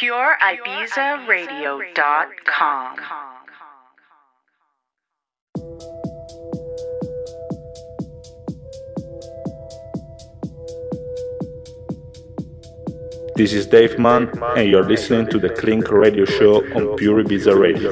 pureibizaradio.com. This is Dave Mun, and you're listening to the Klink Radio Show on Pure Ibiza Radio.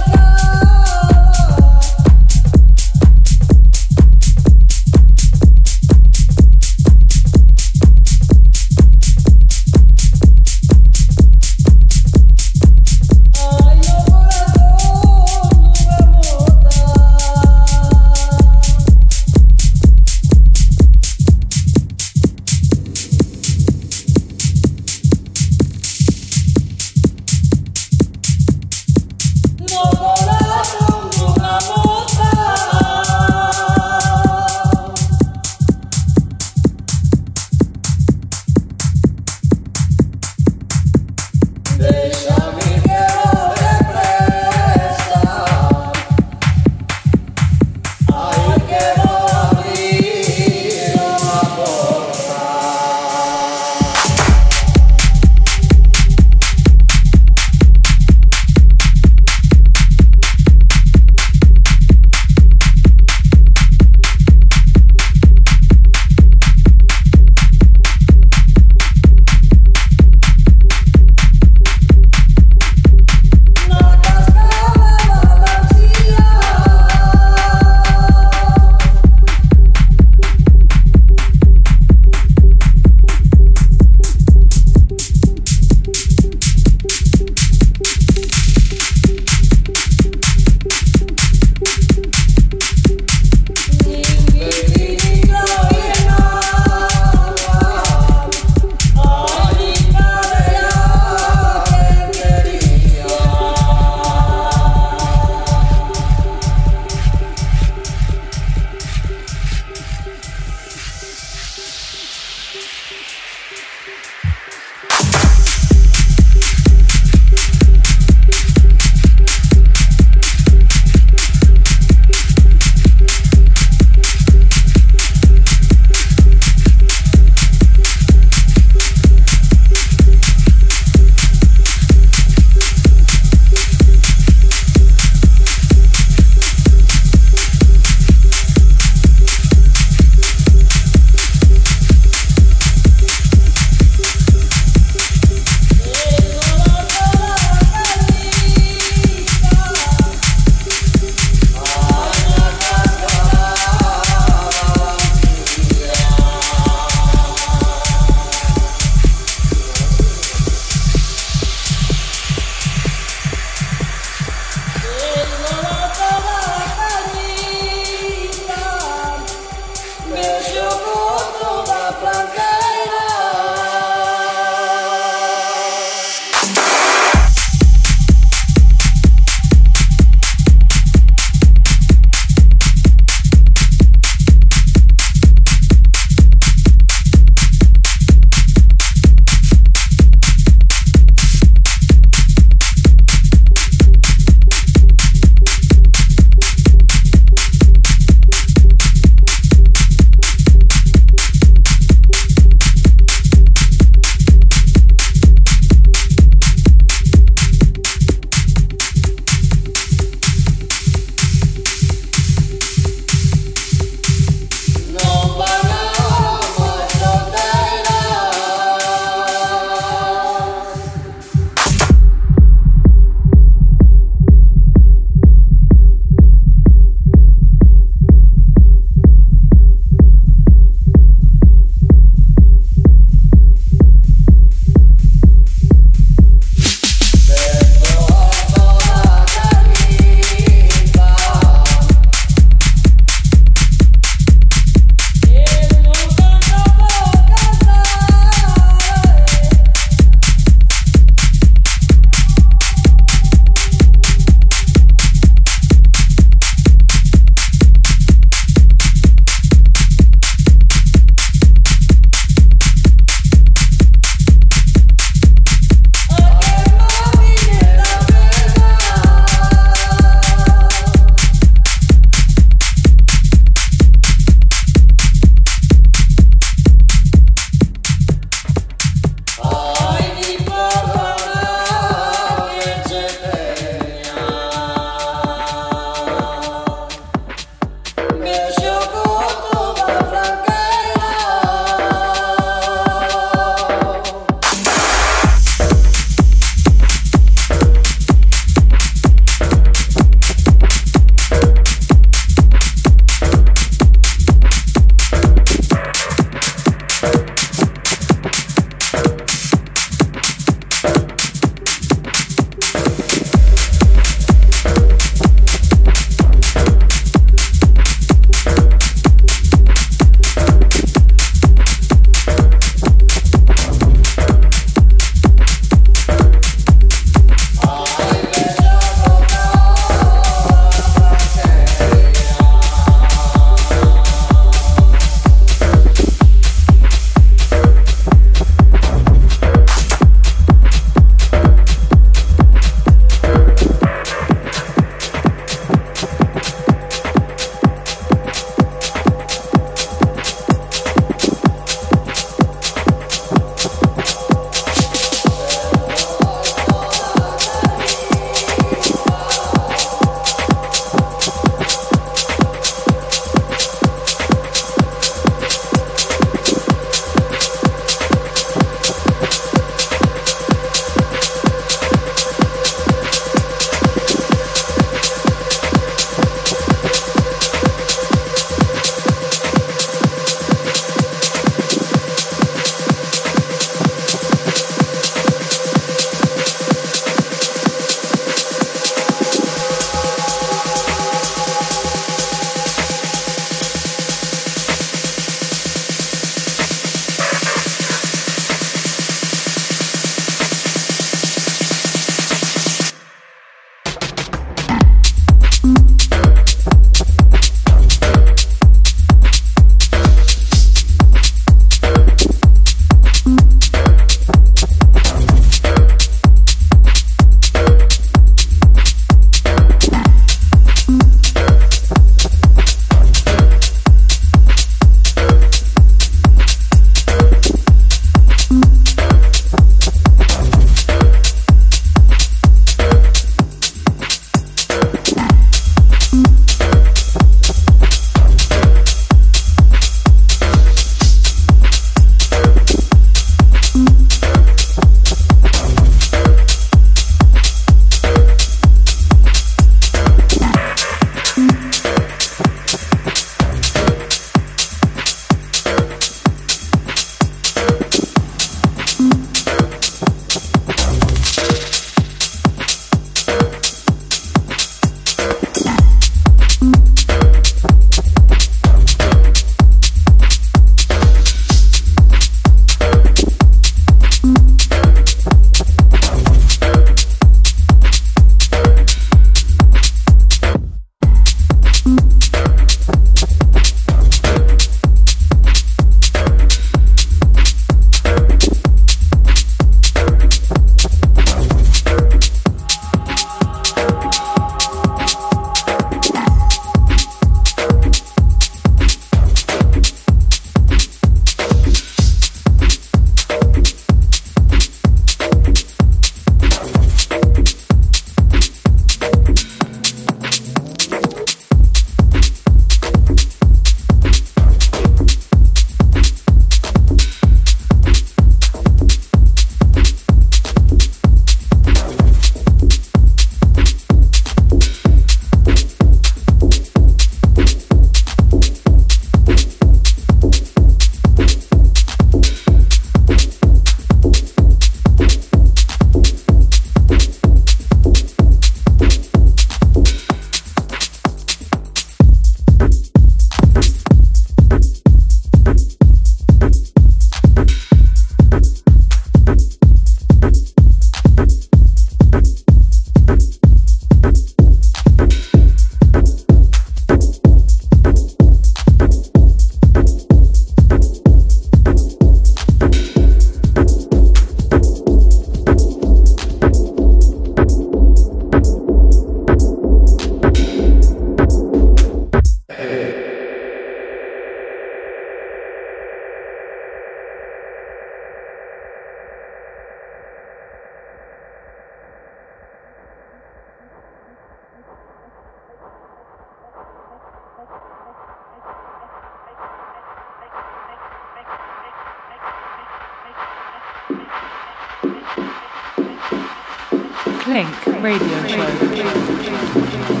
Klink Radio Show.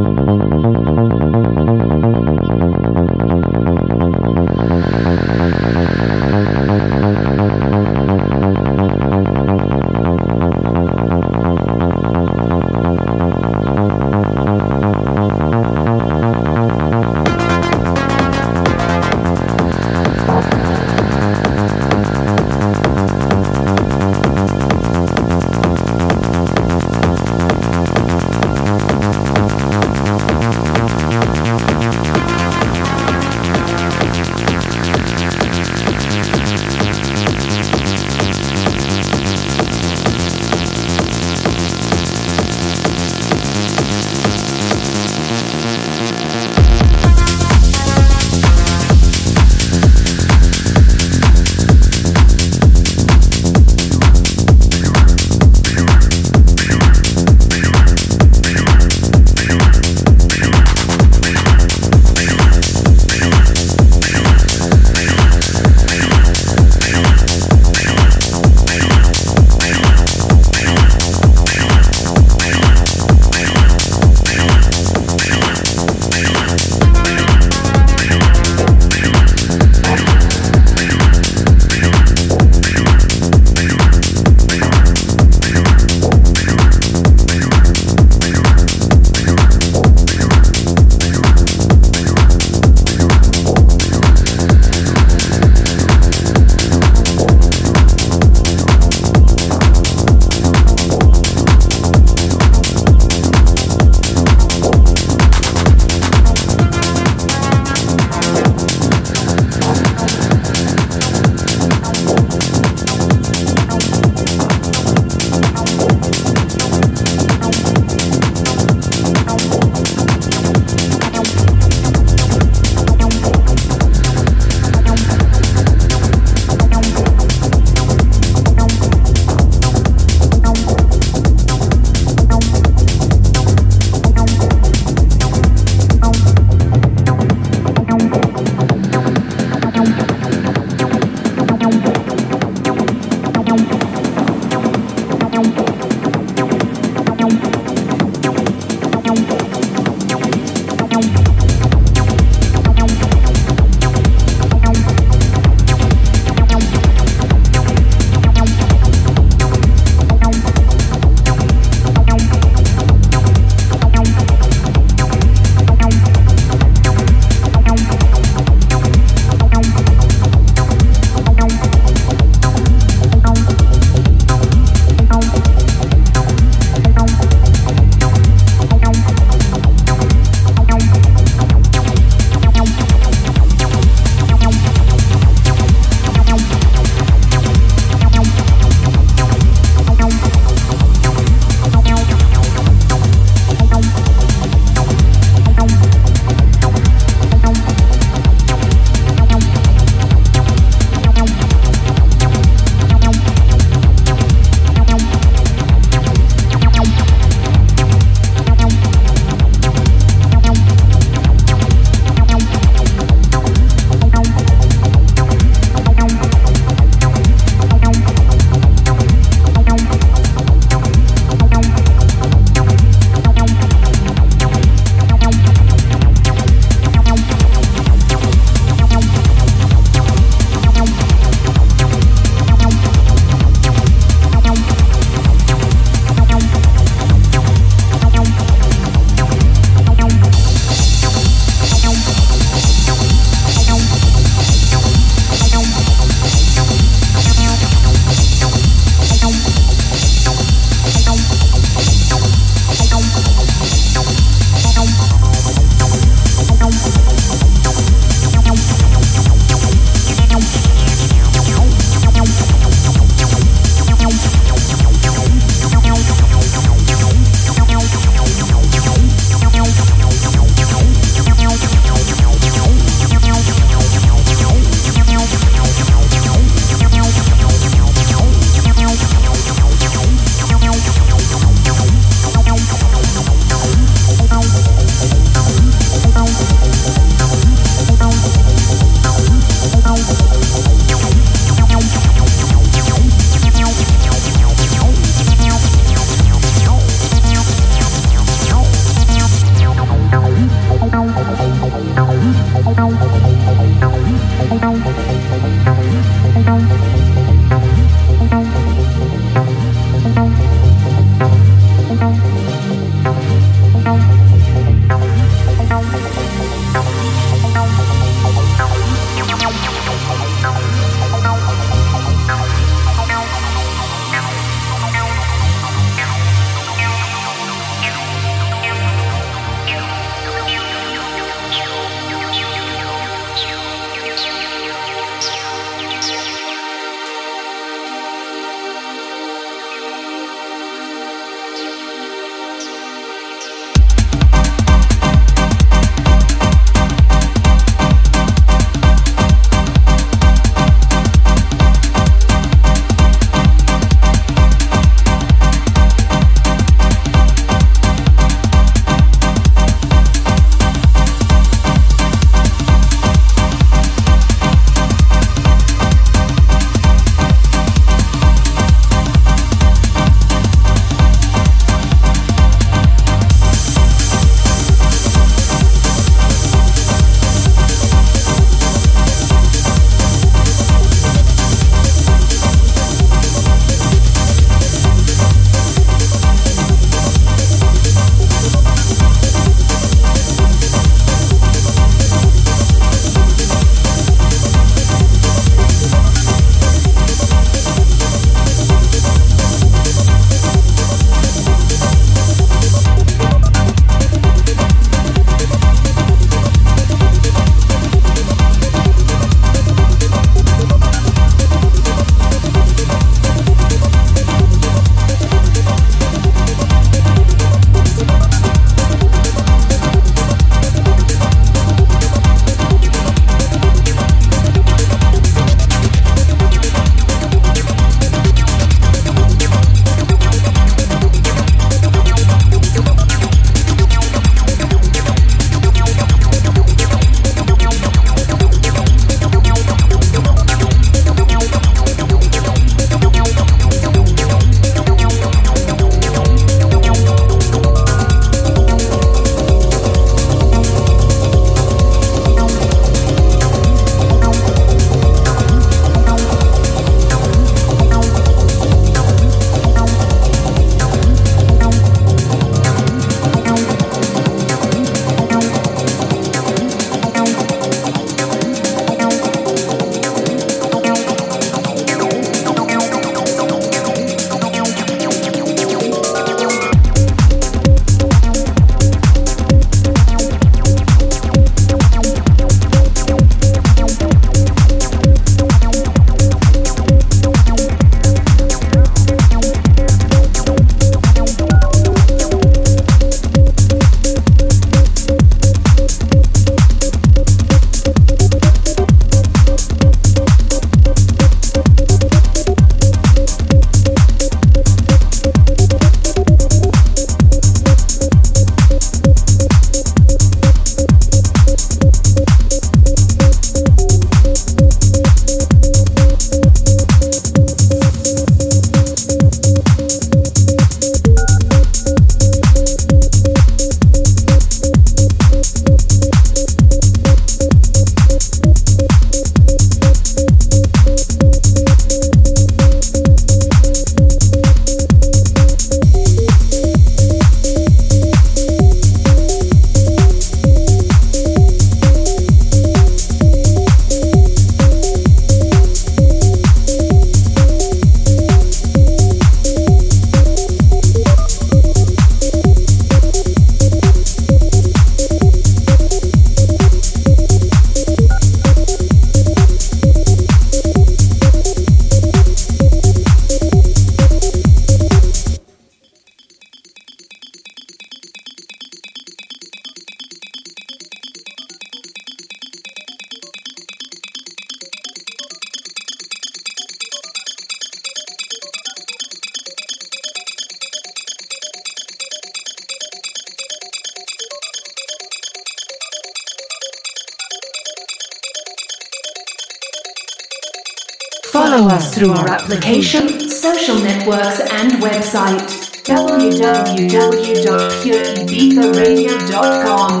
www.pureibizaradio.com.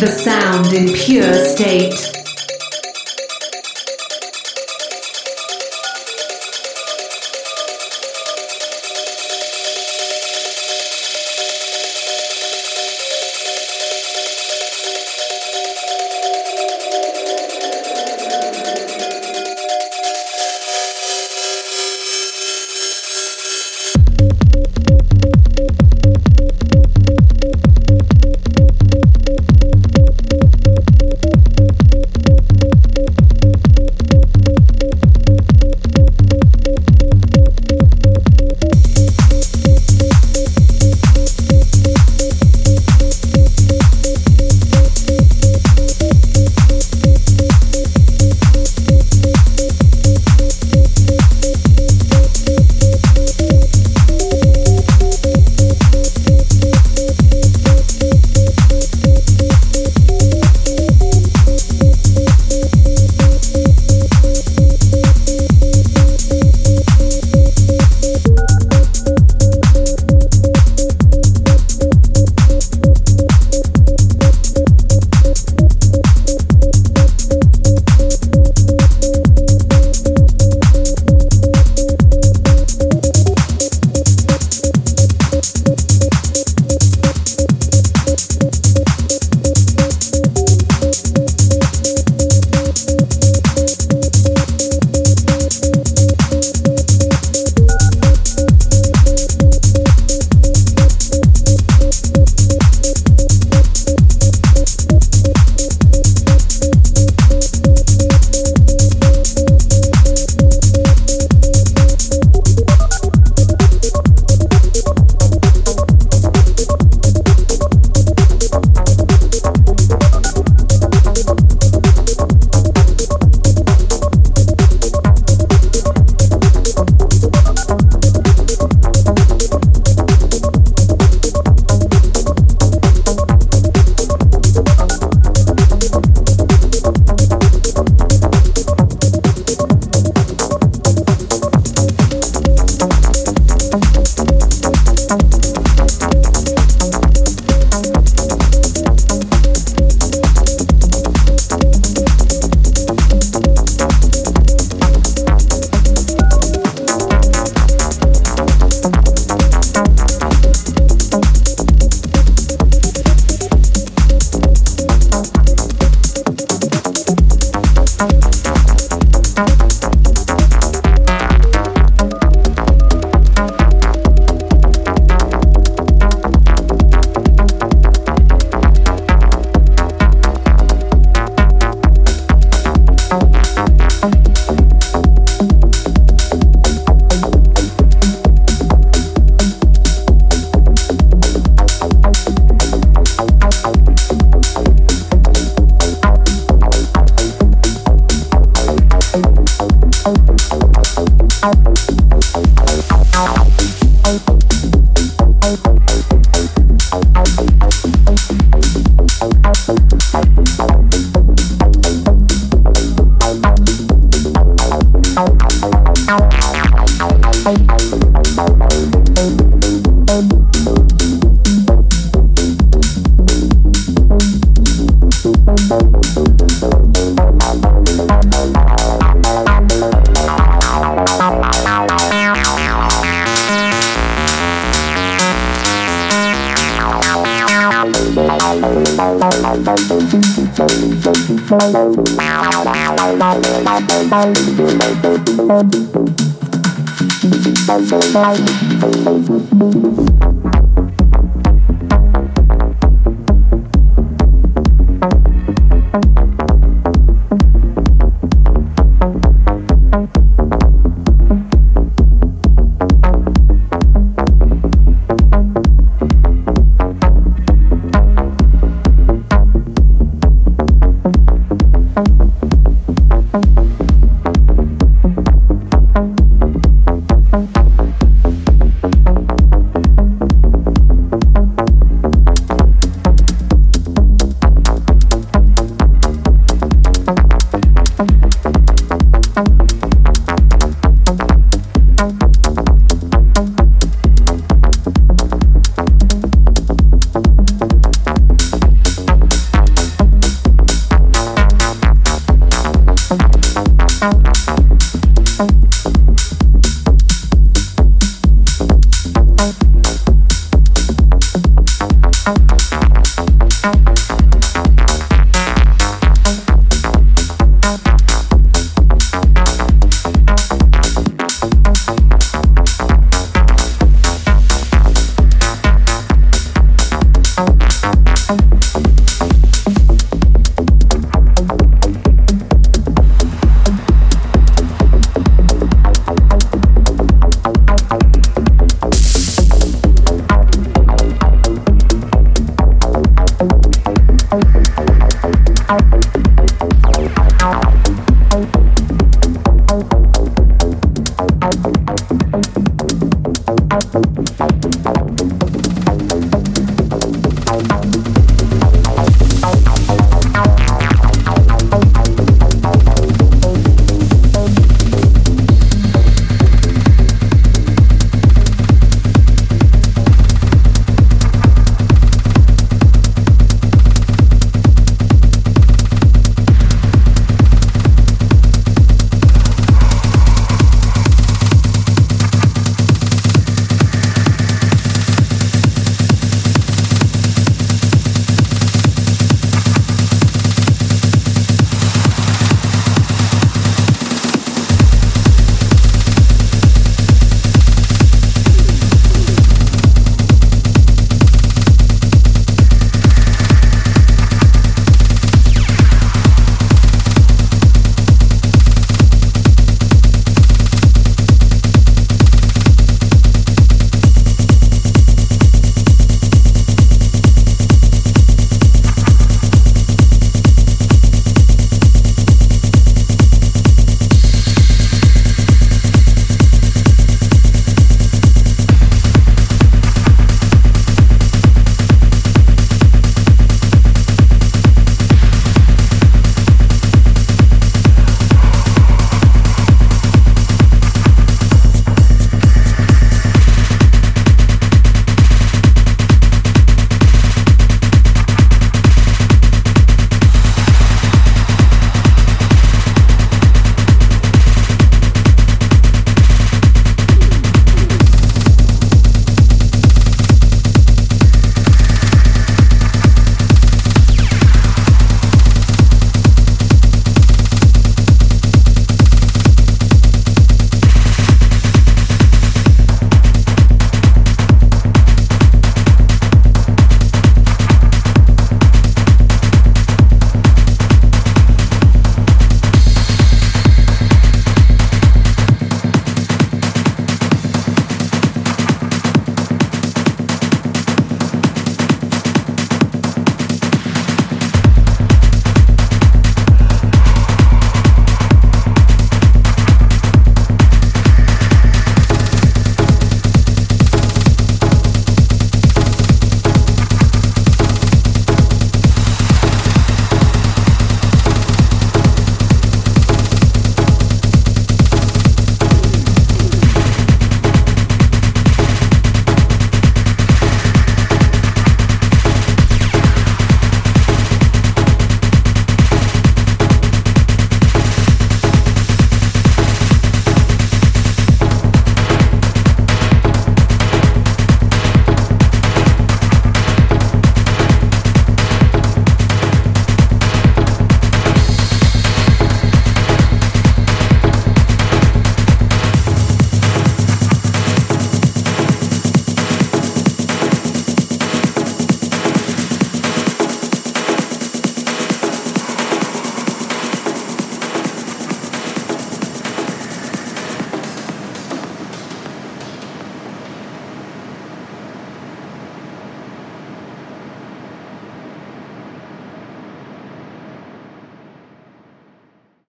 The sound in pure state. Thank you.